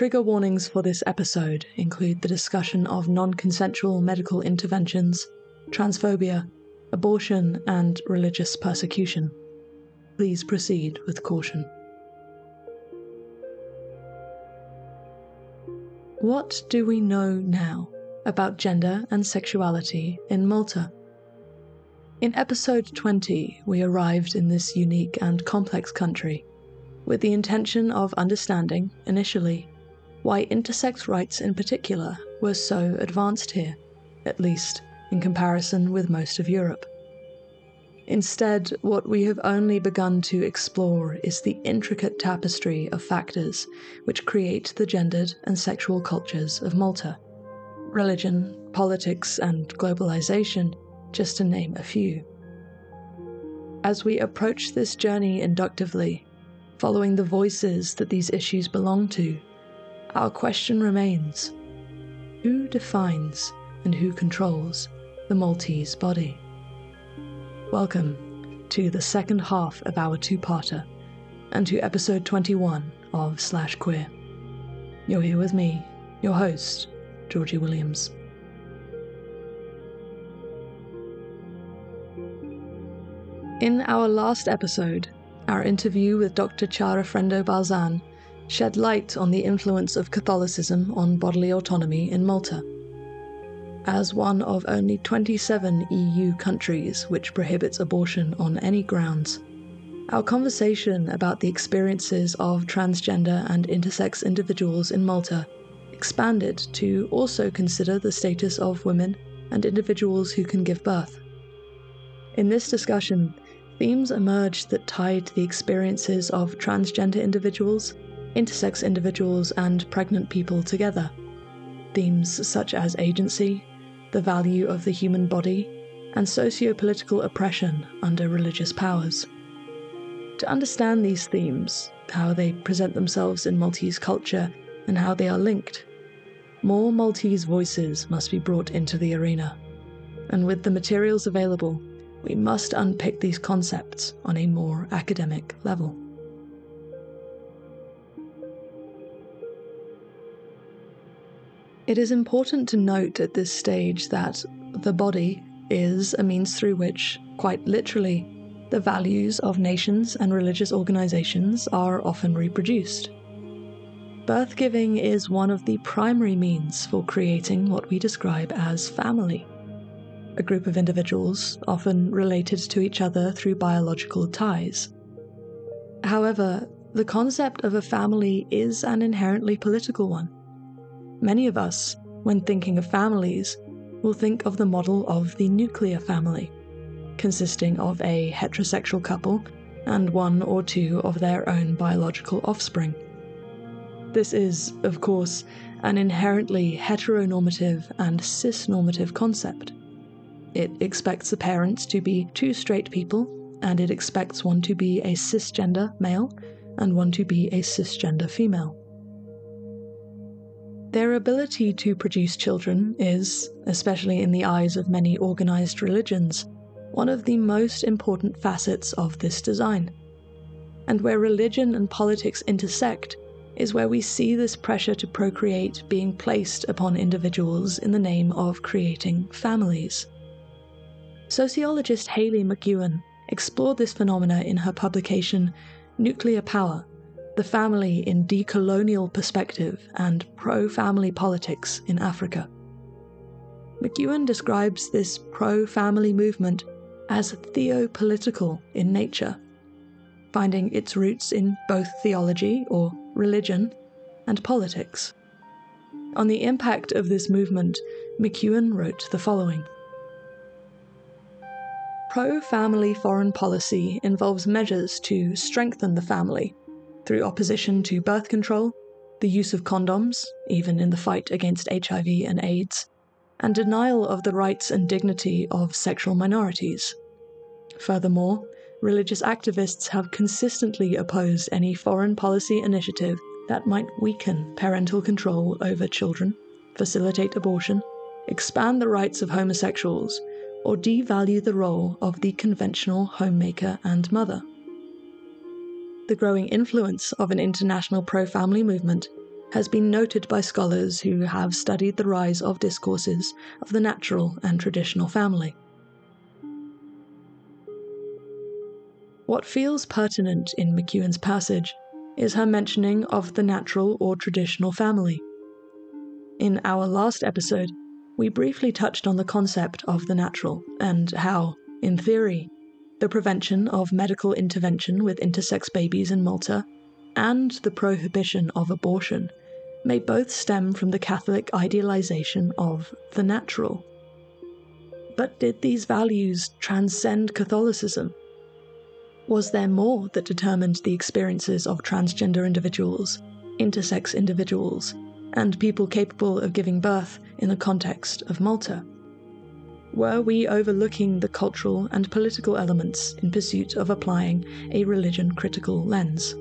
Trigger warnings for this episode include the discussion of non consensual medical interventions, transphobia, abortion, and religious persecution. Please proceed with caution. What do we know now about gender and sexuality in Malta? In episode 20, we arrived in this unique and complex country with the intention of understanding, initially, why intersex rights in particular were so advanced here, at least in comparison with most of Europe. Instead, what we have only begun to explore is the intricate tapestry of factors which create the gendered and sexual cultures of Malta. Religion, politics, and globalization, just to name a few. As we approach this journey inductively, following the voices that these issues belong to, our question remains who defines and who controls the Maltese body? Welcome to the second half of our two parter and to episode 21 of Slash Queer. You're here with me, your host, Georgie Williams. In our last episode, our interview with Dr. Chiara Frendo Balzan shed light on the influence of Catholicism on bodily autonomy in Malta as one of only 27 EU countries which prohibits abortion on any grounds. Our conversation about the experiences of transgender and intersex individuals in Malta expanded to also consider the status of women and individuals who can give birth. In this discussion, themes emerged that tied the experiences of transgender individuals, intersex individuals, and pregnant people together. Themes such as agency, the value of the human body, and socio political oppression under religious powers. To understand these themes, how they present themselves in Maltese culture, and how they are linked, more Maltese voices must be brought into the arena. And with the materials available, we must unpick these concepts on a more academic level. It is important to note at this stage that the body is a means through which, quite literally, the values of nations and religious organizations are often reproduced. Birth giving is one of the primary means for creating what we describe as family. A group of individuals, often related to each other through biological ties. However, the concept of a family is an inherently political one Many of us, when thinking of families, will think of the model of the nuclear family, consisting of a heterosexual couple and one or two of their own biological offspring. This is, of course, an inherently heteronormative and cisnormative concept. It expects the parents to be two straight people, and it expects one to be a cisgender male and one to be a cisgender female. Their ability to produce children is, especially in the eyes of many organized religions, one of the most important facets of this design. And where religion and politics intersect is where we see this pressure to procreate being placed upon individuals in the name of creating families. Sociologist Haley McEwen explored this phenomena in her publication Nuclear Power the family in decolonial perspective and pro family politics in Africa. McEwen describes this pro family movement as theopolitical in nature, finding its roots in both theology or religion and politics. On the impact of this movement, McEwen wrote the following Pro family foreign policy involves measures to strengthen the family through opposition to birth control, the use of condoms, even in the fight against HIV and AIDS, and denial of the rights and dignity of sexual minorities. Furthermore, religious activists have consistently opposed any foreign policy initiative that might weaken parental control over children, facilitate abortion, expand the rights of homosexuals, or devalue the role of the conventional homemaker and mother the growing influence of an international pro family movement has been noted by scholars who have studied the rise of discourses of the natural and traditional family. What feels pertinent in McEwen's passage is her mentioning of the natural or traditional family. In our last episode, we briefly touched on the concept of the natural and how, in theory, the prevention of medical intervention with intersex babies in Malta and the prohibition of abortion may both stem from the Catholic idealization of the natural. But did these values transcend Catholicism? Was there more that determined the experiences of transgender individuals, intersex individuals, and people capable of giving birth in the context of Malta? Were we overlooking the cultural and political elements in pursuit of applying a religion critical lens?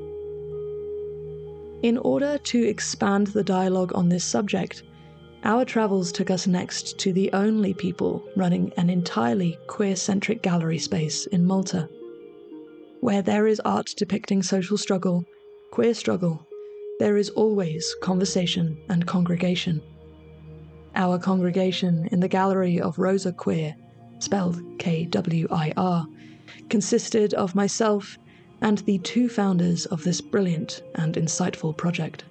In order to expand the dialogue on this subject, our travels took us next to the only people running an entirely queer centric gallery space in Malta. Where there is art depicting social struggle, queer struggle, there is always conversation and congregation. Our congregation in the gallery of Rosa Kwir, spelled K W I R, consisted of myself and the two founders of this brilliant and insightful project.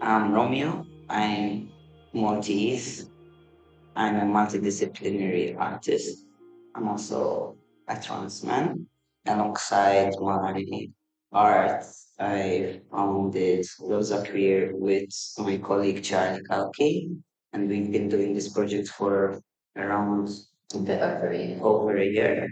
I'm Romeo. I'm Maltese. I'm a multidisciplinary artist. I'm also a trans man. Alongside my art, I founded Rosa Kwir with my colleague Charlie Kalki, and we've been doing this project for around a bit over a year. over a year.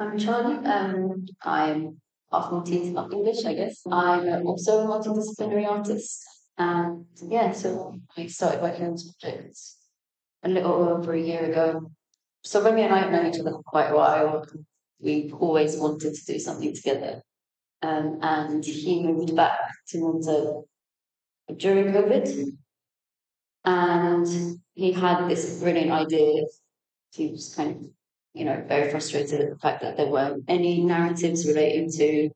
I'm Charlie. Um, I'm half Maltese, half English, I guess. I'm also a multidisciplinary artist. And yeah, so I started working on this project a little over a year ago. So Remy and I have known each other for quite a while. We've always wanted to do something together. Um, and he moved back to Malta during COVID. And he had this brilliant idea he was kind of, you know, very frustrated at the fact that there weren't any narratives relating to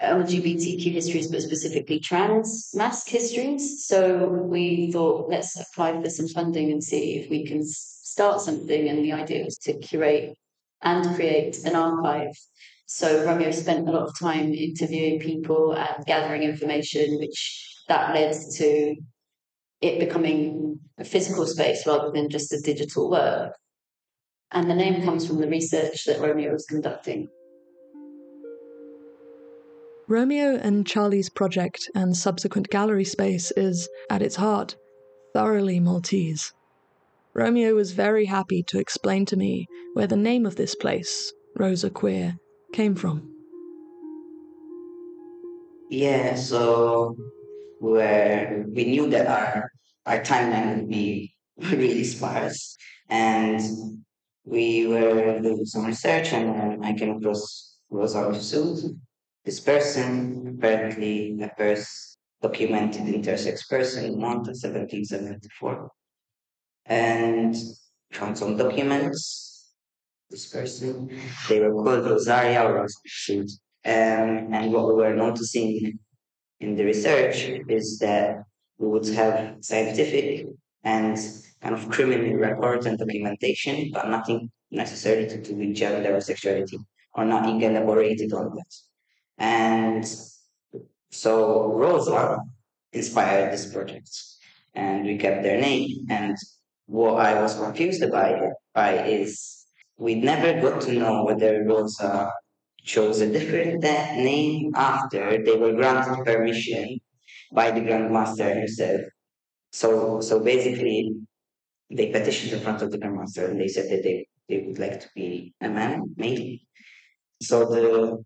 LGBTQ histories, but specifically trans masc histories. So we thought, let's apply for some funding and see if we can start something. And the idea was to curate and create an archive. So Romeo spent a lot of time interviewing people and gathering information, which that led to it becoming a physical space rather than just a digital work. And the name comes from the research that Romeo was conducting. Romeo and Charlie's project and subsequent gallery space is, at its heart, thoroughly Maltese. Romeo was very happy to explain to me where the name of this place, Rosa Kwir, came from. Yeah, so where we knew that our our timeline would be really sparse, and we were doing some research and I came across Rosa Mifsud. This person, apparently a first documented intersex person in Malta, 1774. And found some documents, this person, they were called Rosaria or Rosa Um, and what we were noticing in the research is that we would have scientific and kind of criminal records and documentation, but nothing necessarily to do with gender or sexuality, or nothing elaborated on that. And so Rosa inspired this project, and we kept their name. And what I was confused by, by is we never got to know whether Rosa chose a different name after they were granted permission by the Grandmaster himself. So, so basically, they petitioned in front of the grandmaster and they said that they, they would like to be a man, maybe. So the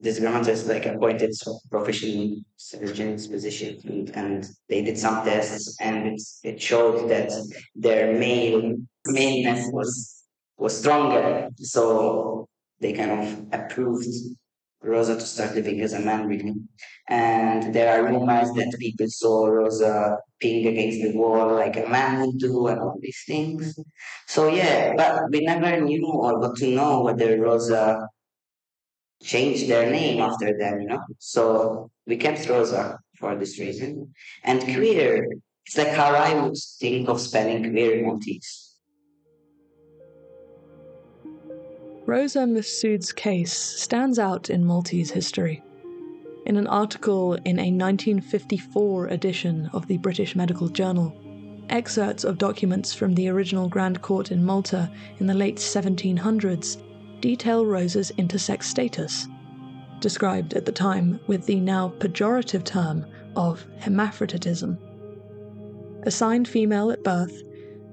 this grandmaster is like appointed so professional surgeon's position and, and they did some tests and it, it showed that their male maleness was was stronger. So they kind of approved Rosa to start living as a man, really. And there are rumors that people saw Rosa being against the wall like a man would do and all these things. So, yeah, but we never knew or got to know whether Rosa changed their name after them, you know. So we kept Rosa for this reason. And queer, it's like how I would think of spelling queer in Maltese. Rosa Mifsud's case stands out in Maltese history. In an article in a 1954 edition of the British Medical Journal, excerpts of documents from the original Grand Court in Malta in the late 1700s detail Rosa's intersex status, described at the time with the now pejorative term of hermaphroditism. Assigned female at birth,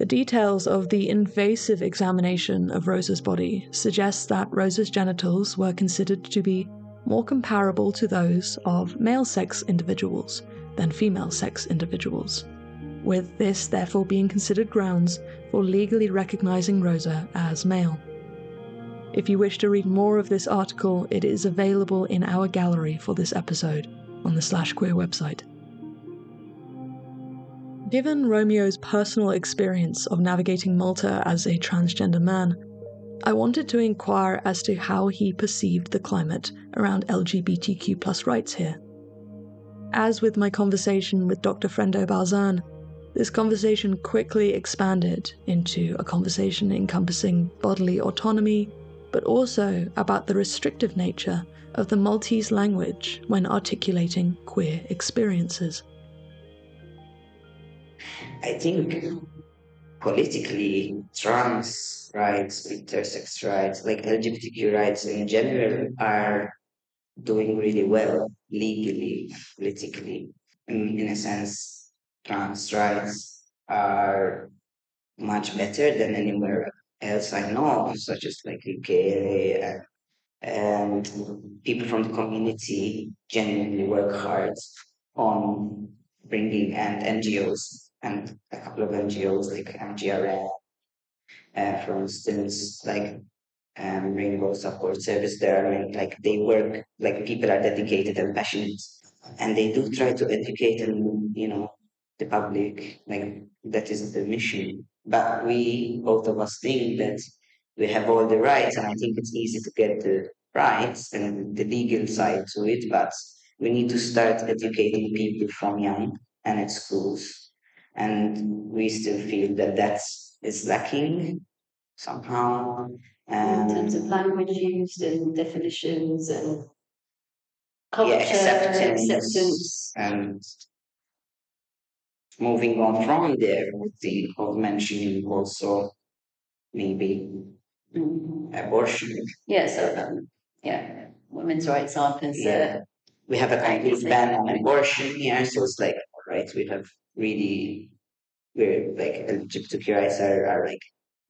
the details of the invasive examination of Rosa's body suggest that Rosa's genitals were considered to be more comparable to those of male sex individuals than female sex individuals, with this therefore being considered grounds for legally recognizing Rosa as male. If you wish to read more of this article, it is available in our gallery for this episode on the Slash Queer website. Given Romeo's personal experience of navigating Malta as a transgender man, I wanted to inquire as to how he perceived the climate around LGBTQ rights here. As with my conversation with Dr. Frendo Balzan, this conversation quickly expanded into a conversation encompassing bodily autonomy, but also about the restrictive nature of the Maltese language when articulating queer experiences. I think politically, trans rights, intersex rights, like LGBTQ rights in general, are doing really well legally, politically. In, in a sense, trans rights are much better than anywhere else I know, such as like UK and and people from the community genuinely work hard on bringing and NGOs and a couple of NGOs like MGRM, uh, for instance, like um, Rainbow Support Service. There, I mean, like they work like people are dedicated and passionate, and they do try to educate and you know the public. Like that is the mission. But we both of us think that we have all the rights, and I think it's easy to get the rights and the legal side to it, but we need to start educating people from young and at schools. And we still feel that that is lacking somehow. in terms of language used and definitions and culture, yeah, acceptance, acceptance. and moving on from there the of mentioning also maybe Mhm. abortion. Yeah, so um, yeah, women's rights aren't Yeah. We have a complete ban on abortion here, so it's like right, we have really we're like LGBTQ rights are, are like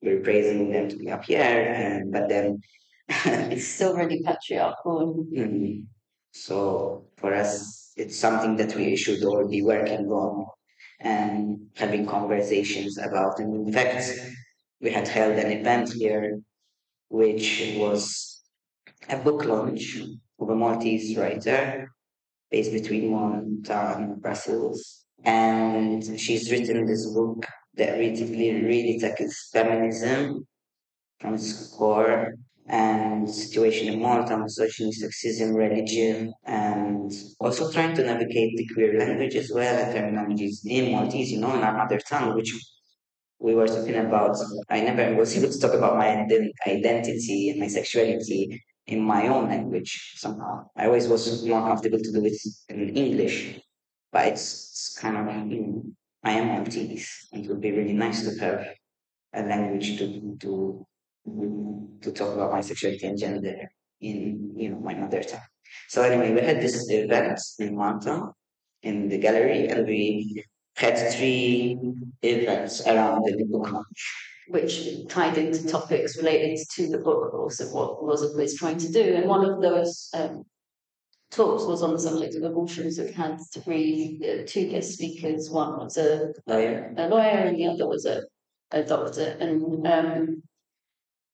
we're praising them to be up here, and but then it's still really patriarchal. Mm. So for us, it's something that we should all be working on and having conversations about. And in fact, we had held an event here, which was a book launch of a Maltese writer based between Malta and Brussels. And she's written this book that really, really tackles feminism from its core and situation in Malta, misogyny, sexism, religion, and also trying to navigate the queer language as well and terminologies in Maltese, you know, in our mother tongue, which we were talking about. I never was able to talk about my identity and my sexuality in my own language somehow. I always was more comfortable to do it in English, but it's, kind of, you know, I am and it would be really nice to have a language to to to talk about my sexuality and gender in you know my mother tongue. So anyway, we had this event in Malta in the gallery, and we had three events around the book launch. which tied into topics related to the book, also what Rosa was trying to do. And one of those um, talks was on the subject of abortion. So it had three, uh, two guest speakers. One was a Lawyer. a lawyer, and the other was a, a doctor. And um,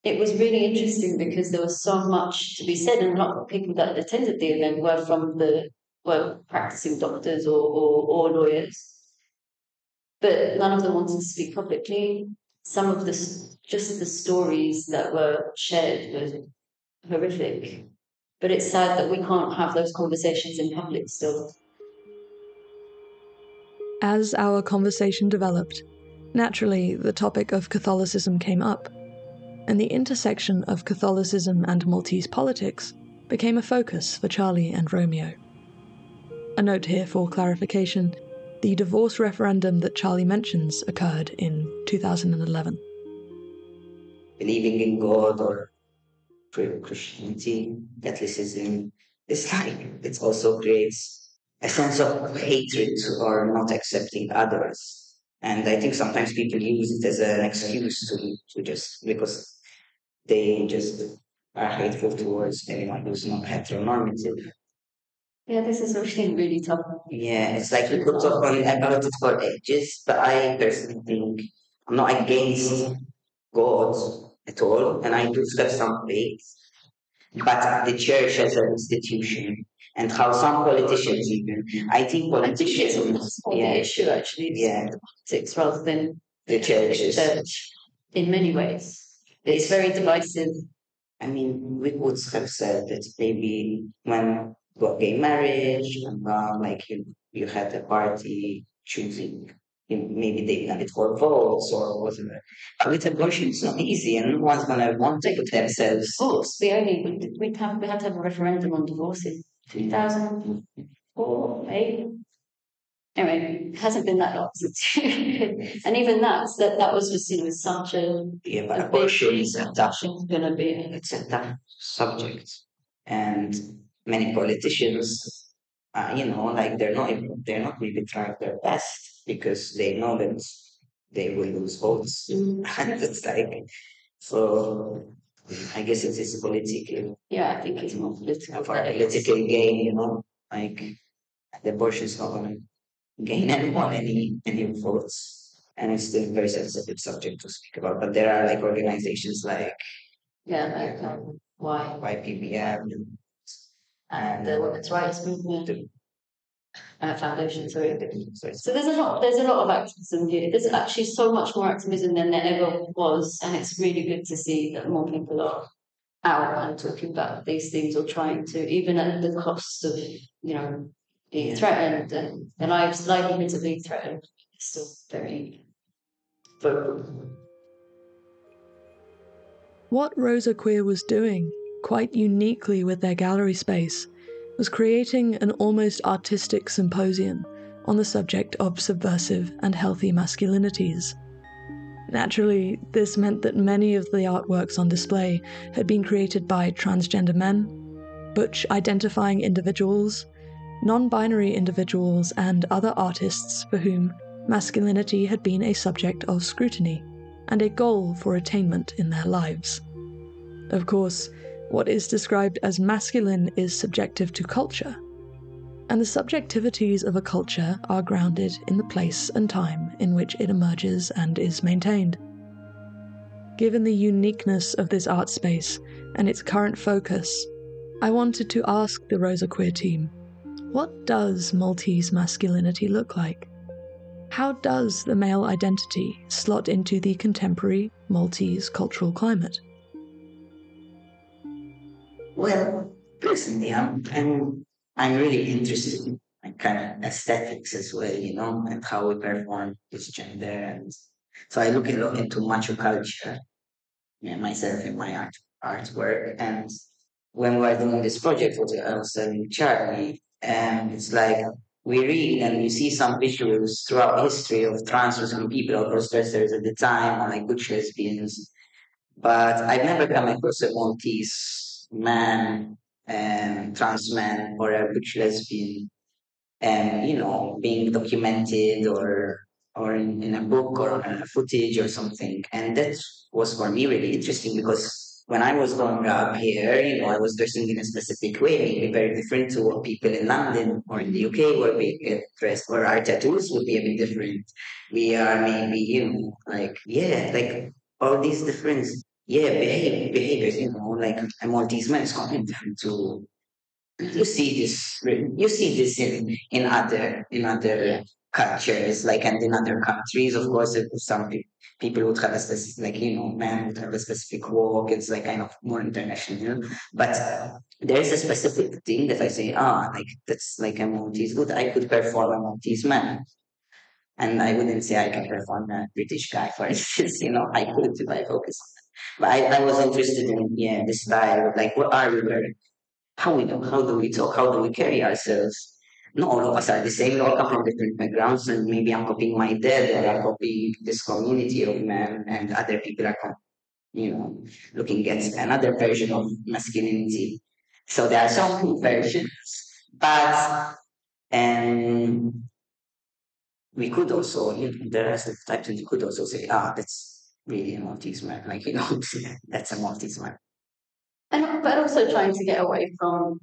it was really interesting because there was so much to be said, and a lot of people that attended the event were from the were practicing doctors or, or, or lawyers, but none of them wanted to speak publicly. Some of the just the stories that were shared were horrific, But it's sad that we can't have those conversations in public still. As our conversation developed, naturally the topic of Catholicism came up, and the intersection of Catholicism and Maltese politics became a focus for Charlie and Romeo. A note here for clarification the divorce referendum that Charlie mentions occurred in 2011. Believing in God or Christianity, Catholicism, it's like it also creates a sense of hatred or not accepting others. And I think sometimes people use it as an excuse to, to just because they just are hateful towards anyone who's not heteronormative. Yeah, this is actually really tough. Yeah, it's like we could talk on about it for ages, but I personally think I'm not against God at all, and I do have some faith. But the church as an institution and how some politicians even, I think politicians, yeah, the issue actually, yeah, politics rather than the church. The church, in many ways, it's very divisive. I mean, we would have said that maybe when got gay marriage, and uh, like you, you had a party choosing. Maybe they it for votes or whatever. But with abortion, it's not easy, and no one's gonna want to put themselves. Votes. We only we have we had to have a referendum on divorce in two thousand four, eight. Anyway, it hasn't been that long since, and even that that that was just seen as such a yeah, but abortion is a tough. Going to be it's a tough subject, and many politicians, uh, you know, like they're not they're not really trying their best because they know that they will lose votes, mm-hmm. and it's like so. I guess it's, it's political. Yeah, I think it's more political. For a political gain, you know, like the Bush is not going to gain anyone any any votes, and it's still a very sensitive subject to speak about. But there are like organizations like yeah, like um, why YPBM and the women's rights movement uh, foundation. Sorry. So there's a lot. There's a lot of activism here. There's actually so much more activism than there ever was, and it's really good to see that more people are out and talking about these things or trying to, even at the cost of you know being threatened and their lives livelihoods are being threatened. It's still very vocal. What Rosa Kwir was doing quite uniquely with their gallery space, was creating an almost artistic symposium on the subject of subversive and healthy masculinities. Naturally, this meant that many of the artworks on display had been created by transgender men, butch identifying individuals, non binary individuals, and other artists for whom masculinity had been a subject of scrutiny and a goal for attainment in their lives. Of course, what is described as masculine is subjective to culture, and the subjectivities of a culture are grounded in the place and time in which it emerges and is maintained. Given the uniqueness of this art space and its current focus, I wanted to ask the Rosa Kwir team what does Maltese masculinity look like? How does the male identity slot into the contemporary Maltese cultural climate? Well, personally, I'm, I'm, I'm really interested in kind of aesthetics as well, you know, and how we perform this gender. And so I look a lot into macho culture yeah, myself in my art artwork. And when we were doing this project, what I was telling Charlie, and it's like we read and we see some visuals throughout history of trans Muslim people or cross-dressers at the time, or like butch lesbians. But I've never come across a Maltese man, um, trans man, or a butch lesbian, um, you know, being documented or or in, in a book or a footage or something. And that was for me really interesting because when I was growing up here, you know, I was dressing in a specific way, maybe very different to what people in London or in the UK where we get dressed, where our tattoos would be a bit different. We are maybe, you know, like, yeah, like all these different yeah, behavior, behaviors, you know, like a Maltese man is coming to you see this you see this in, in other in other cultures, like and in other countries, of course, some pe- people would have a specific, like you know, men would have a specific walk. It's like kind of more international, but there is a specific thing that I say, ah, like that's like a Maltese good. I could perform a Maltese man. And I wouldn't say I can perform a British guy, for instance, you know, I could if I focus. But I, I was interested in, yeah, the style, like what are we wearing? How we know, how do we talk, how do we carry ourselves? Not all of us are the same, we all come from different backgrounds, and maybe I'm copying my dad, or I'm copying this community of men, and other people are, you know, looking at another version of masculinity. So there are some versions, but um, we could also, you know, the rest of the types, you could also say, ah, that's really a Maltese man. Like, you know, that's a Maltese man. And but also trying to get away from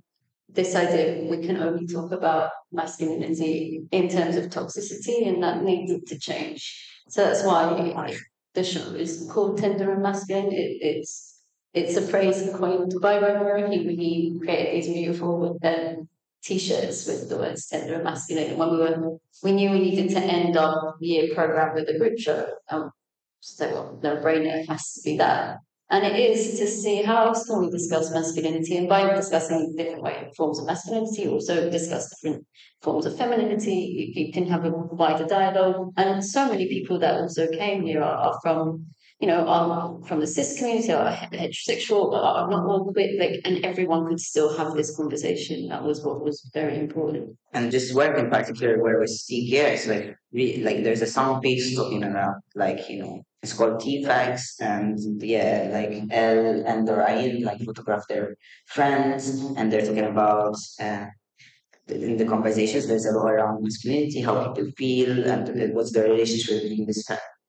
this idea we can only talk about masculinity in terms of toxicity and that needed to change. So that's why the show is called Tender and Masculine. It, it's it's a phrase coined by Romer. He, he created these beautiful um, t-shirts with the words tender and masculine. And when we were we knew we needed to end our year program with a group show. Um, so no brainer has to be there. And it is to see how else can we discuss masculinity, and by discussing different way, forms of masculinity, also discuss different forms of femininity. You, you can have a wider dialogue, and so many people that also came here are, are from, you know, are from the cis community, are heterosexual, are not like, and everyone could still have this conversation. That was what was very important. And this work in particular, where we see here, is like really, like there's a sound piece talking around, like you know, it's called T-Facts, and yeah, like Elle and Orion like photograph their friends, and they're talking about. Uh, in the conversations, there's a lot around masculinity, how people feel, and what's the relationship between this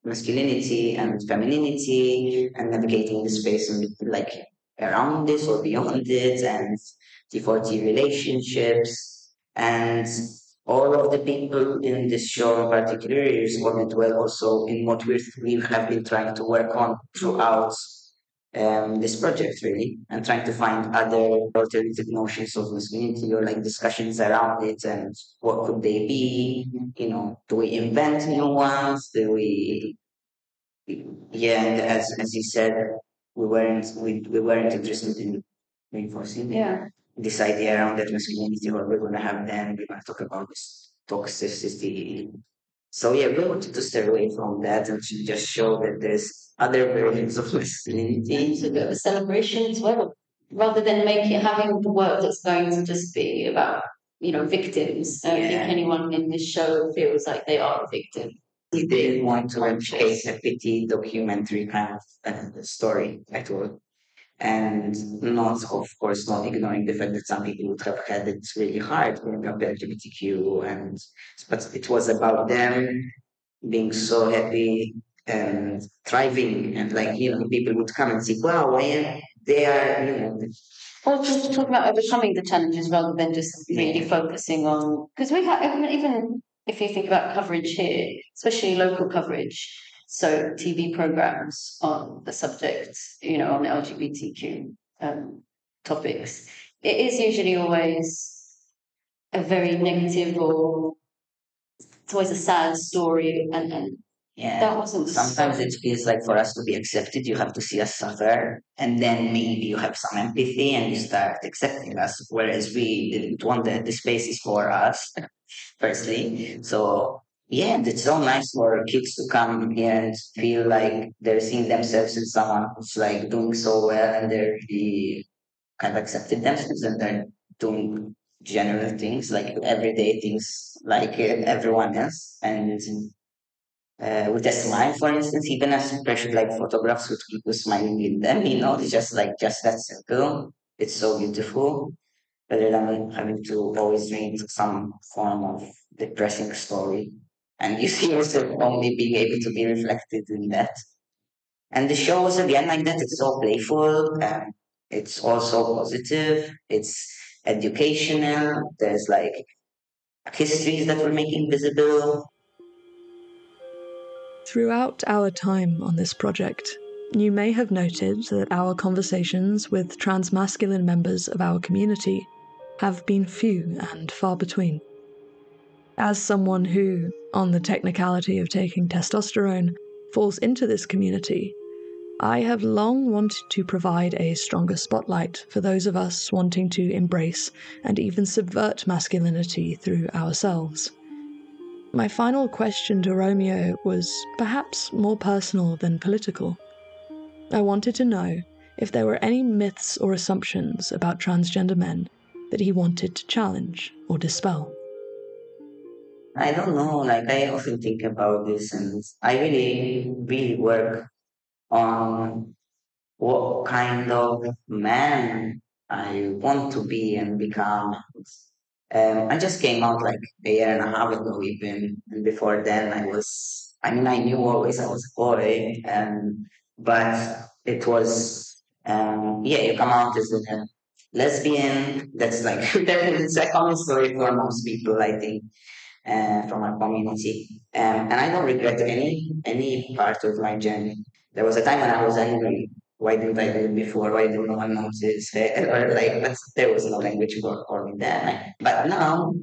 masculinity and femininity, and navigating the space and like around this or beyond it, and T4T relationships, and all of the people in this show in particular responded well also in what we we have been trying to work on throughout um, this project really and trying to find other alternative notions of masculinity or like discussions around it and what could they be you know do we invent new ones do we yeah and as as you said we weren't we, we weren't interested in reinforcing Yeah. this idea around that masculinity or we're gonna have then we're gonna talk about this toxicity. So yeah, we wanted to stay away from that and to just show that there's other versions of masculinity. It's a bit of a celebration as well, rather than making having the work that's going to just be about you know victims. I don't think anyone in this show feels like they are a victim. We didn't want to replicate a pity documentary kind of uh, story at all. And not, of course, not ignoring the fact that some people would have had it really hard growing up LGBTQ, and but it was about them being so happy and thriving, and like you know, people would come and say, "Wow, I am." They are, you know, well just talking about overcoming the challenges rather than just really focusing on because we have even, even if you think about coverage here, especially local coverage, so TV programs on the subject, you know, on the LGBTQ um, topics, it is usually always a very negative or it's always a sad story, and, and yeah. that wasn't Sometimes it feels like for us to be accepted, you have to see us suffer, and then maybe you have some empathy and you start accepting us. Whereas we didn't want that. The space is for us, firstly. So yeah, it's so nice for kids to come here and feel like they're seeing themselves in someone who's like doing so well, and they're really kind of accepted themselves, and they're doing general things like everyday things like uh, everyone else, and uh, with a smile, for instance, even as pressure like photographs with people smiling in them, you know, it's just like just that simple. It's so beautiful, rather than having to always read some form of depressing story. And you see yourself only being able to be reflected in that. And the show is again like that. It's so playful. Um, it's also positive. It's educational. There's like histories that we're making visible. Throughout our time on this project, you may have noted that our conversations with transmasculine members of our community have been few and far between. As someone who, on the technicality of taking testosterone falls into this community, I have long wanted to provide a stronger spotlight for those of us wanting to embrace and even subvert masculinity through ourselves. My final question to Romeo was perhaps more personal than political. I wanted to know if there were any myths or assumptions about transgender men that he wanted to challenge or dispel. I don't know. Like I often think about this, and I really, really work on what kind of man I want to be and become. Um, I just came out like a year and a half ago, even, and before then I was. I mean, I knew always I was a boy, and but it was um, yeah, you come out as a lesbian. That's like that's a common story for most people, I think, uh, from our community. Um, and I don't regret any any part of my journey. There was a time when I was angry. Why didn't I do it before? Why didn't no one notice? or like, but there was no language for, for me then. But now,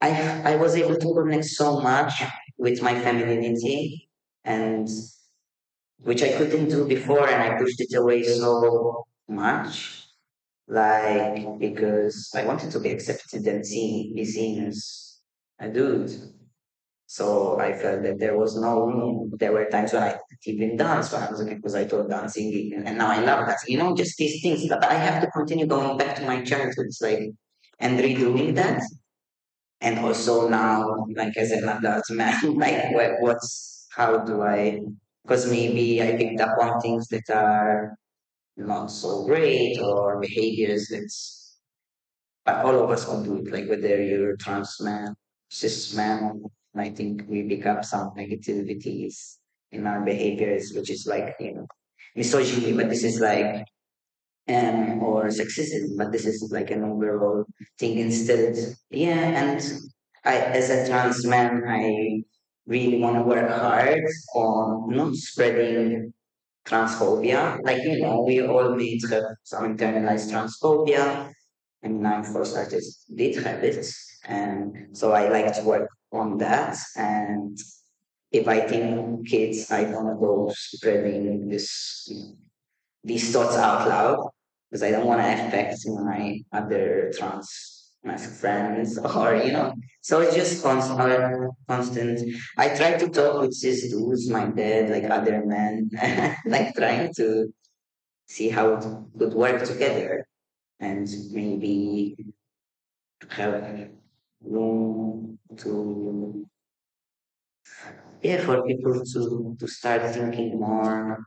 I I was able to connect so much with my femininity, and which I couldn't do before, and I pushed it away so much, like because I wanted to be accepted and seen, be seen as a dude. So I felt that there was no room. There were times when I even dance when I was a kid because I thought dancing, and now I love that. You know, just these things. But I have to continue going back to my childhood, like, and redoing that. And also now, like as an adult man, like what, what's how do I? Because maybe I picked up on things that are not so great or behaviors that's. But all of us can do it. Like whether you're trans man, cis man, I think we pick up some negativities in our behaviors, which is like, you know, misogyny, but this is like, um, or sexism, but this is like an overall thing instead. Yeah, and I, as a trans man, I really want to work hard on not spreading transphobia. Like, you know, we all need to have some internalized transphobia. I mean, I'm for starters did have it. And so I like to work on that. And if I think kids, I don't go spreading this these thoughts out loud because I don't want to affect my other trans my friends or you know. So it's just constant. Uh, constant. I try to talk with cis dudes, my dad, like other men, like trying to see how it could work together and maybe have to yeah for people to to start thinking more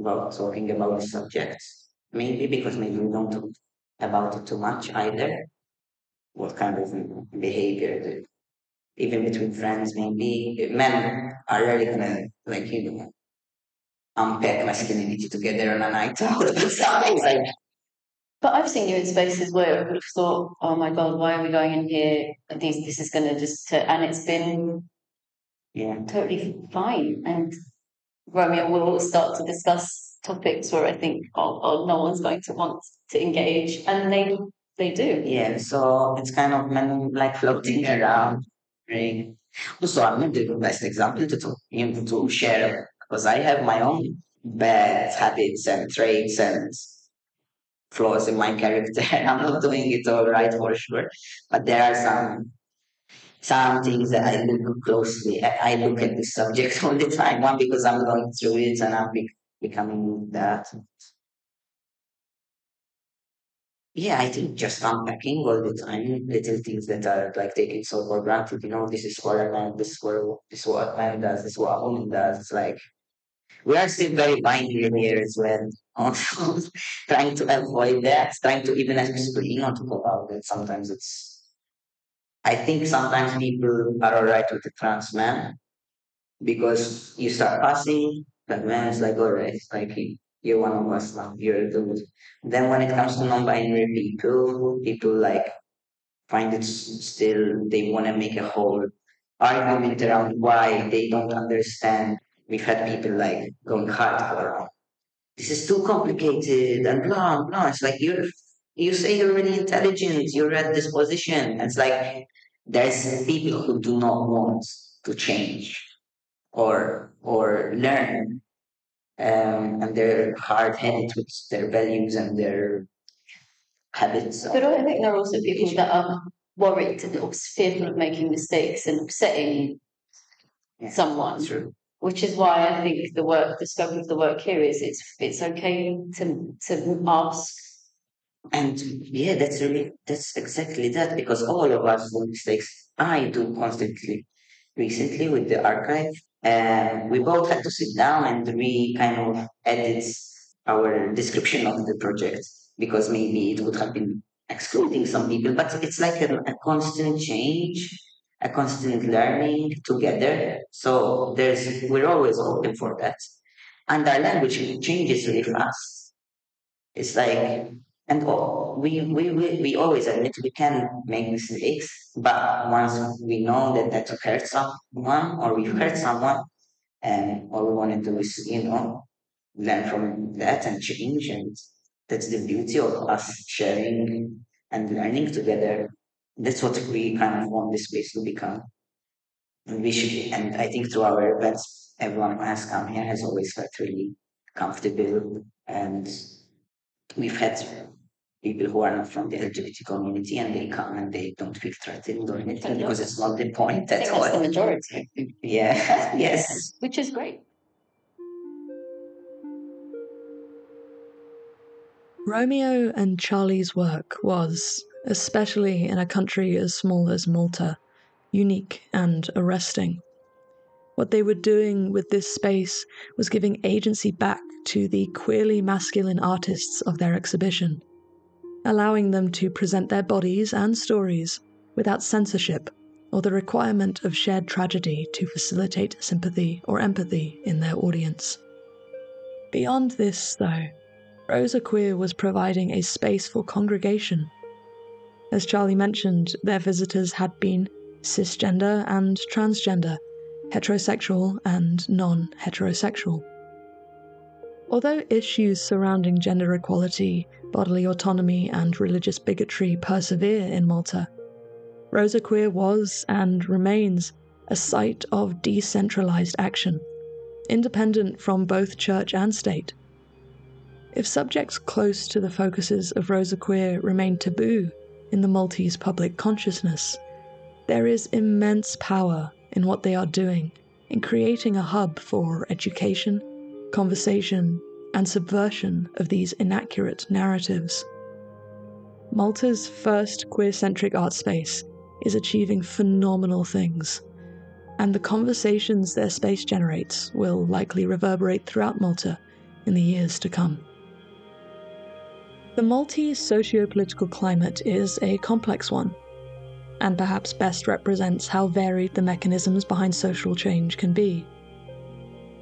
about talking about the subjects. Maybe because maybe we don't talk about it too much either. What kind of behavior that even between friends maybe men are really gonna like you know unpack masculinity together on a night out or something like but I've seen you in spaces where I would have thought, "Oh my god, why are we going in here? This this is going to just," and it's been yeah totally fine. And Romeo will start to discuss topics where I think, "Oh, oh no one's going to want to engage," and they they do. Yeah, so it's kind of men like floating around. Right? Also, I'm not the best example to to, you know, to share because I have my own bad habits and traits and flaws in my character. I'm not doing it all right for sure, but there are some some things that I look closely. I I look at this subject all the time. One because I'm going through it and I'm be- becoming that. Yeah, I think just unpacking all the time little things that are like taken so for granted. You know, this is what a man, this is what this is what a man does, this is what a woman does. It's like we are still very binary here as well. Also, trying to avoid that, trying to even explain not to talk about it. Sometimes it's. I think sometimes people are alright with the trans man because you start passing, that man is like, alright, it's like you're one of us now, you're a dude. Then when it comes to non-binary people, people like find it still they want to make a whole argument around why they don't understand. We've had people like going hardcore. This is too complicated and blah blah. It's like you're you say you're really intelligent, you're at this position. It's like there's people who do not want to change or or learn um, and they're hard-headed with their values and their habits. But I think there are also people that are worried or fearful of making mistakes and upsetting Yeah, someone. True. Which is why I think the work, the scope of the work here is it's it's okay to to ask. And yeah, that's really that's exactly that because all of us do mistakes. I do constantly. Recently with the archive, and we both had to sit down and we kind of edit our description of the project because maybe it would have been excluding some people, but it's like a, a constant change, a constant learning together. So there's we're always open for that. And our language changes really fast. It's like and we, we, we, we always admit we can make mistakes, but once we know that that hurt someone or we hurt someone, and all we want to do is, you know, learn from that and change. And that's the beauty of us sharing and learning together. That's what we kind of want this place to become. And we should, and I think through our events, everyone who has come here has always felt really comfortable and we've had people who are not from the LGBT community and they come and they don't feel threatened or anything because it's not the point I at think that's the all. majority. Yeah, yes. Which is great. Romeo and Charlie's work was, especially in a country as small as Malta, unique and arresting. What they were doing with this space was giving agency back to the queerly masculine artists of their exhibition, allowing them to present their bodies and stories without censorship or the requirement of shared tragedy to facilitate sympathy or empathy in their audience. Beyond this, though, Rosa Kwir was providing a space for congregation. As Charlie mentioned, their visitors had been cisgender and transgender, heterosexual and non heterosexual. Although issues surrounding gender equality, bodily autonomy, and religious bigotry persevere in Malta, Rosa Kwir was and remains a site of decentralized action, independent from both church and state. If subjects close to the focuses of Rosa Kwir remain taboo in the Maltese public consciousness, there is immense power in what they are doing in creating a hub for education, conversation, and subversion of these inaccurate narratives. Malta's first queer centric art space is achieving phenomenal things, and the conversations their space generates will likely reverberate throughout Malta in the years to come. The Maltese socio political climate is a complex one, and perhaps best represents how varied the mechanisms behind social change can be.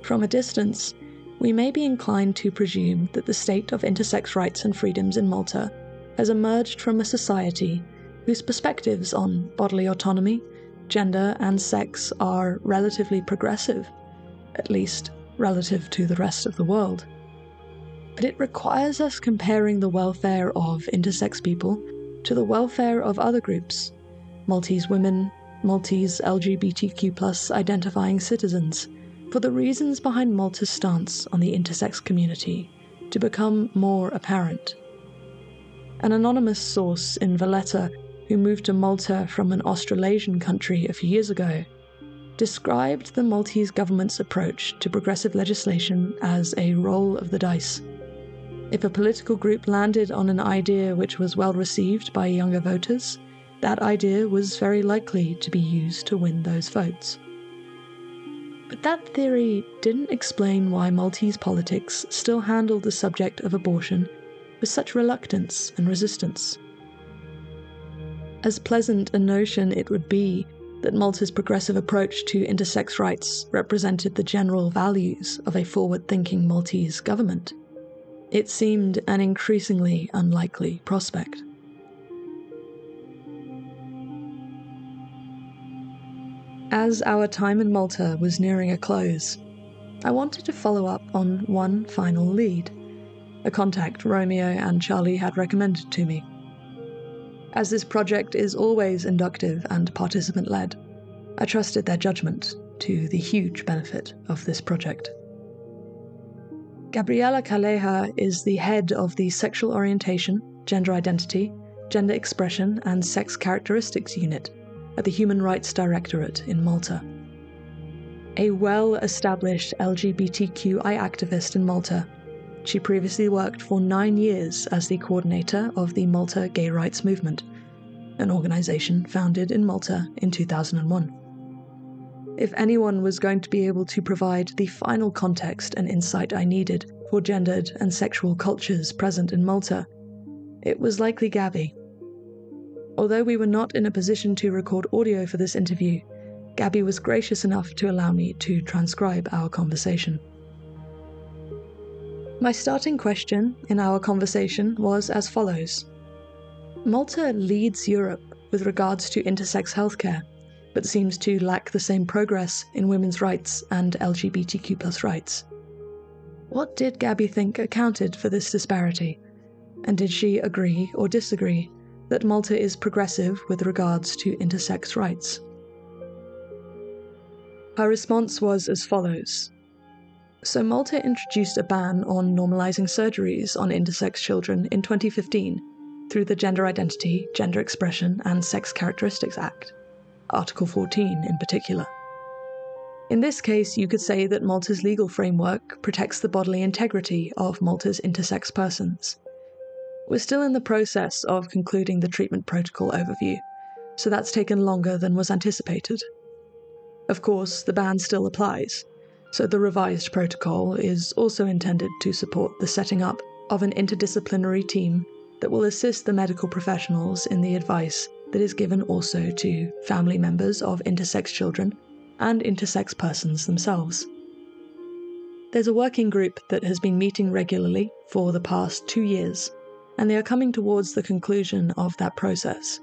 From a distance, we may be inclined to presume that the state of intersex rights and freedoms in Malta has emerged from a society whose perspectives on bodily autonomy, gender, and sex are relatively progressive, at least relative to the rest of the world. But it requires us comparing the welfare of intersex people to the welfare of other groups Maltese women, Maltese LGBTQ identifying citizens, for the reasons behind Malta's stance on the intersex community to become more apparent. An anonymous source in Valletta, who moved to Malta from an Australasian country a few years ago, described the Maltese government's approach to progressive legislation as a roll of the dice. If a political group landed on an idea which was well received by younger voters, that idea was very likely to be used to win those votes. But that theory didn't explain why Maltese politics still handled the subject of abortion with such reluctance and resistance. As pleasant a notion it would be that Malta's progressive approach to intersex rights represented the general values of a forward thinking Maltese government, it seemed an increasingly unlikely prospect. As our time in Malta was nearing a close, I wanted to follow up on one final lead, a contact Romeo and Charlie had recommended to me. As this project is always inductive and participant led, I trusted their judgment to the huge benefit of this project. Gabriela Calleja is the head of the Sexual Orientation, Gender Identity, Gender Expression, and Sex Characteristics Unit at the Human Rights Directorate in Malta. A well established LGBTQI activist in Malta, she previously worked for nine years as the coordinator of the Malta Gay Rights Movement, an organization founded in Malta in 2001 if anyone was going to be able to provide the final context and insight I needed for gendered and sexual cultures present in Malta, it was likely Gabby. Although we were not in a position to record audio for this interview, Gabby was gracious enough to allow me to transcribe our conversation. My starting question in our conversation was as follows Malta leads Europe with regards to intersex healthcare but seems to lack the same progress in women's rights and LGBTQ rights. What did Gabby think accounted for this disparity? And did she agree or disagree that Malta is progressive with regards to intersex rights? Her response was as follows So, Malta introduced a ban on normalizing surgeries on intersex children in 2015 through the Gender Identity, Gender Expression, and Sex Characteristics Act. Article 14 in particular. In this case, you could say that Malta's legal framework protects the bodily integrity of Malta's intersex persons. We're still in the process of concluding the treatment protocol overview, so that's taken longer than was anticipated. Of course, the ban still applies, so the revised protocol is also intended to support the setting up of an interdisciplinary team that will assist the medical professionals in the advice that is given also to family members of intersex children and intersex persons themselves. There's a working group that has been meeting regularly for the past two years, and they are coming towards the conclusion of that process.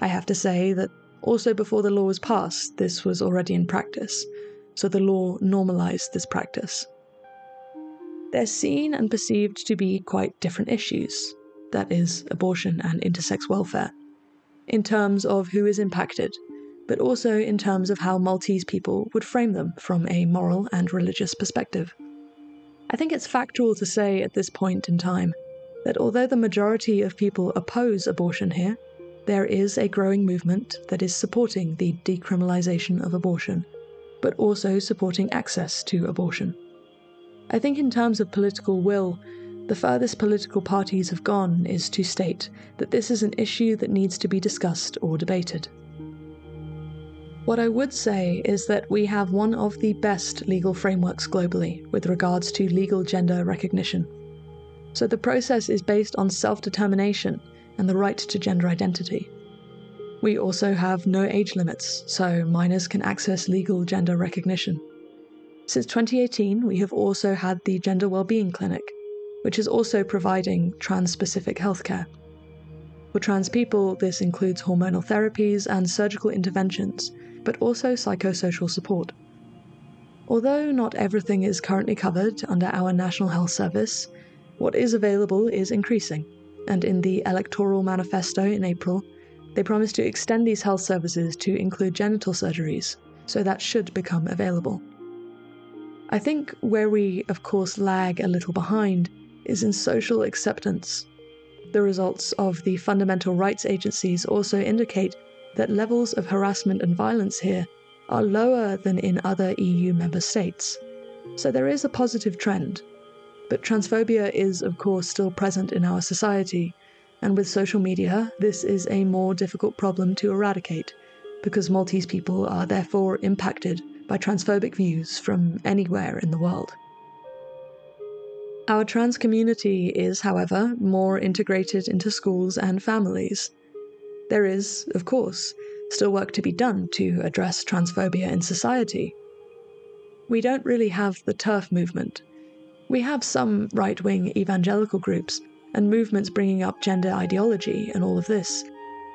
I have to say that also before the law was passed, this was already in practice, so the law normalised this practice. They're seen and perceived to be quite different issues that is, abortion and intersex welfare in terms of who is impacted, but also in terms of how Maltese people would frame them from a moral and religious perspective. I think it's factual to say at this point in time that although the majority of people oppose abortion here, there is a growing movement that is supporting the decriminalisation of abortion, but also supporting access to abortion. I think, in terms of political will, the furthest political parties have gone is to state that this is an issue that needs to be discussed or debated. What I would say is that we have one of the best legal frameworks globally with regards to legal gender recognition. So the process is based on self determination and the right to gender identity. We also have no age limits, so minors can access legal gender recognition. Since 2018, we have also had the Gender Wellbeing Clinic, which is also providing trans specific healthcare. For trans people, this includes hormonal therapies and surgical interventions, but also psychosocial support. Although not everything is currently covered under our National Health Service, what is available is increasing, and in the electoral manifesto in April, they promised to extend these health services to include genital surgeries, so that should become available. I think where we, of course, lag a little behind is in social acceptance. The results of the fundamental rights agencies also indicate that levels of harassment and violence here are lower than in other EU member states. So there is a positive trend. But transphobia is, of course, still present in our society, and with social media, this is a more difficult problem to eradicate, because Maltese people are therefore impacted by transphobic views from anywhere in the world. Our trans community is, however, more integrated into schools and families. There is, of course, still work to be done to address transphobia in society. We don't really have the TERF movement. We have some right wing evangelical groups and movements bringing up gender ideology and all of this,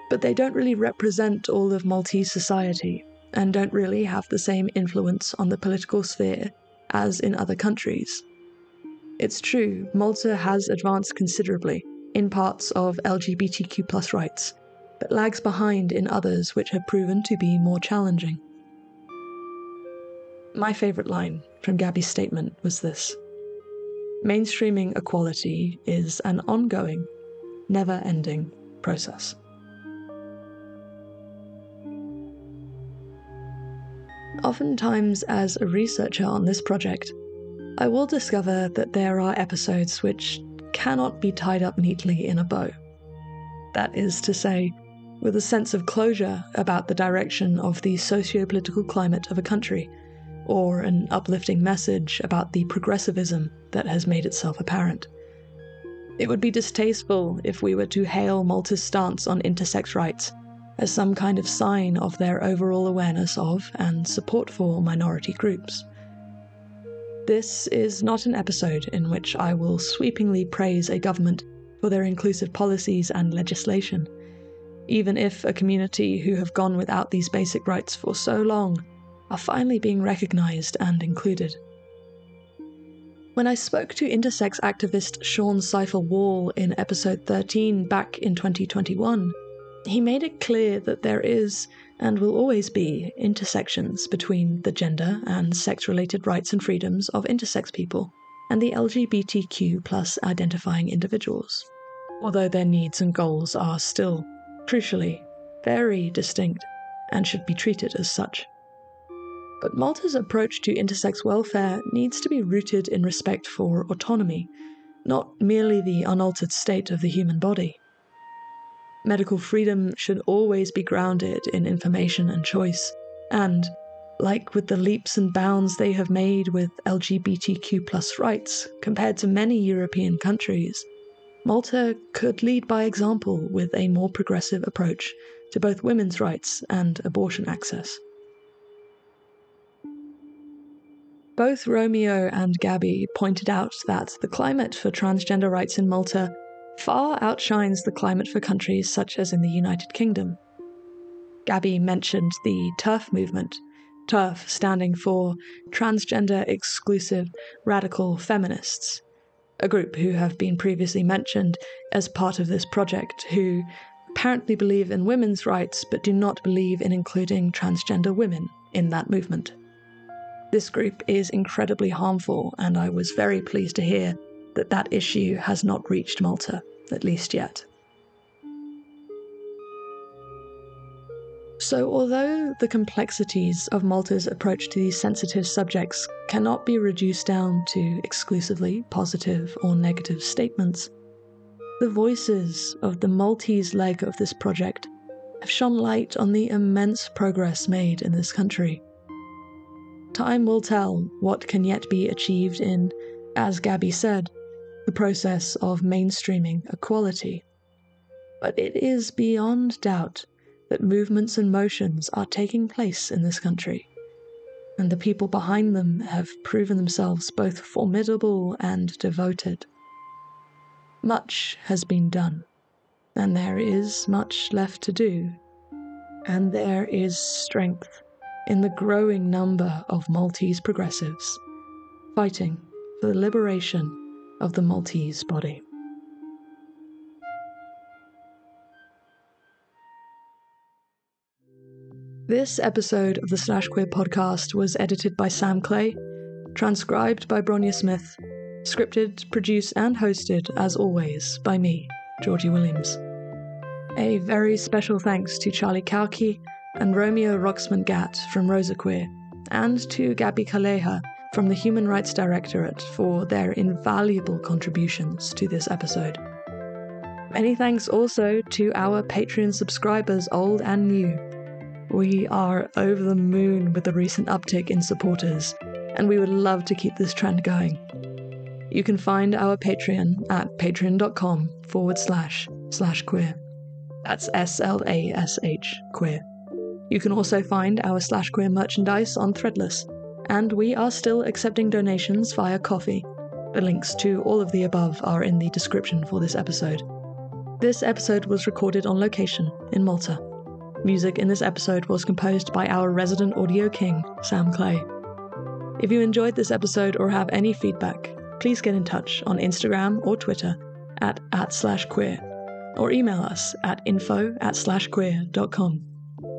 but they don't really represent all of Maltese society and don't really have the same influence on the political sphere as in other countries. It's true, Malta has advanced considerably in parts of LGBTQ rights, but lags behind in others which have proven to be more challenging. My favourite line from Gabby's statement was this Mainstreaming equality is an ongoing, never ending process. Oftentimes, as a researcher on this project, I will discover that there are episodes which cannot be tied up neatly in a bow. That is to say, with a sense of closure about the direction of the socio political climate of a country, or an uplifting message about the progressivism that has made itself apparent. It would be distasteful if we were to hail Malta's stance on intersex rights as some kind of sign of their overall awareness of and support for minority groups. This is not an episode in which I will sweepingly praise a government for their inclusive policies and legislation, even if a community who have gone without these basic rights for so long are finally being recognised and included. When I spoke to intersex activist Sean Saifa Wall in episode 13 back in 2021, he made it clear that there is, and will always be, intersections between the gender and sex related rights and freedoms of intersex people and the LGBTQ plus identifying individuals, although their needs and goals are still, crucially, very distinct and should be treated as such. But Malta's approach to intersex welfare needs to be rooted in respect for autonomy, not merely the unaltered state of the human body. Medical freedom should always be grounded in information and choice. And, like with the leaps and bounds they have made with LGBTQ plus rights compared to many European countries, Malta could lead by example with a more progressive approach to both women's rights and abortion access. Both Romeo and Gabby pointed out that the climate for transgender rights in Malta far outshines the climate for countries such as in the United Kingdom. Gabby mentioned the TERF movement, TERF standing for Transgender Exclusive Radical Feminists, a group who have been previously mentioned as part of this project who apparently believe in women's rights but do not believe in including transgender women in that movement. This group is incredibly harmful, and I was very pleased to hear that that issue has not reached Malta, at least yet. So, although the complexities of Malta's approach to these sensitive subjects cannot be reduced down to exclusively positive or negative statements, the voices of the Maltese leg of this project have shone light on the immense progress made in this country. Time will tell what can yet be achieved in, as Gabby said, the process of mainstreaming equality. But it is beyond doubt that movements and motions are taking place in this country, and the people behind them have proven themselves both formidable and devoted. Much has been done, and there is much left to do, and there is strength in the growing number of Maltese progressives fighting for the liberation of the Maltese body. This episode of the Slash Queer podcast was edited by Sam Clay, transcribed by Bronya Smith, scripted, produced, and hosted, as always, by me, Georgie Williams. A very special thanks to Charlie Kauke and Romeo Roxman Gatt from Rosa Kwir, and to Gabby Calleja from the Human Rights Directorate for their invaluable contributions to this episode. Many thanks also to our Patreon subscribers, old and new. We are over the moon with the recent uptick in supporters, and we would love to keep this trend going. You can find our Patreon at patreon.com forward slash slash queer. That's S L A S H queer. You can also find our slash queer merchandise on Threadless and we are still accepting donations via Ko-fi. The links to all of the above are in the description for this episode. This episode was recorded on location in Malta. Music in this episode was composed by our resident audio king, Sam Clay. If you enjoyed this episode or have any feedback, please get in touch on Instagram or Twitter at, at slash queer, or email us at info at slashqueer.com.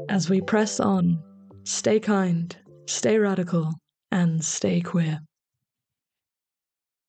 As we press on, stay kind, stay radical, and stay queer.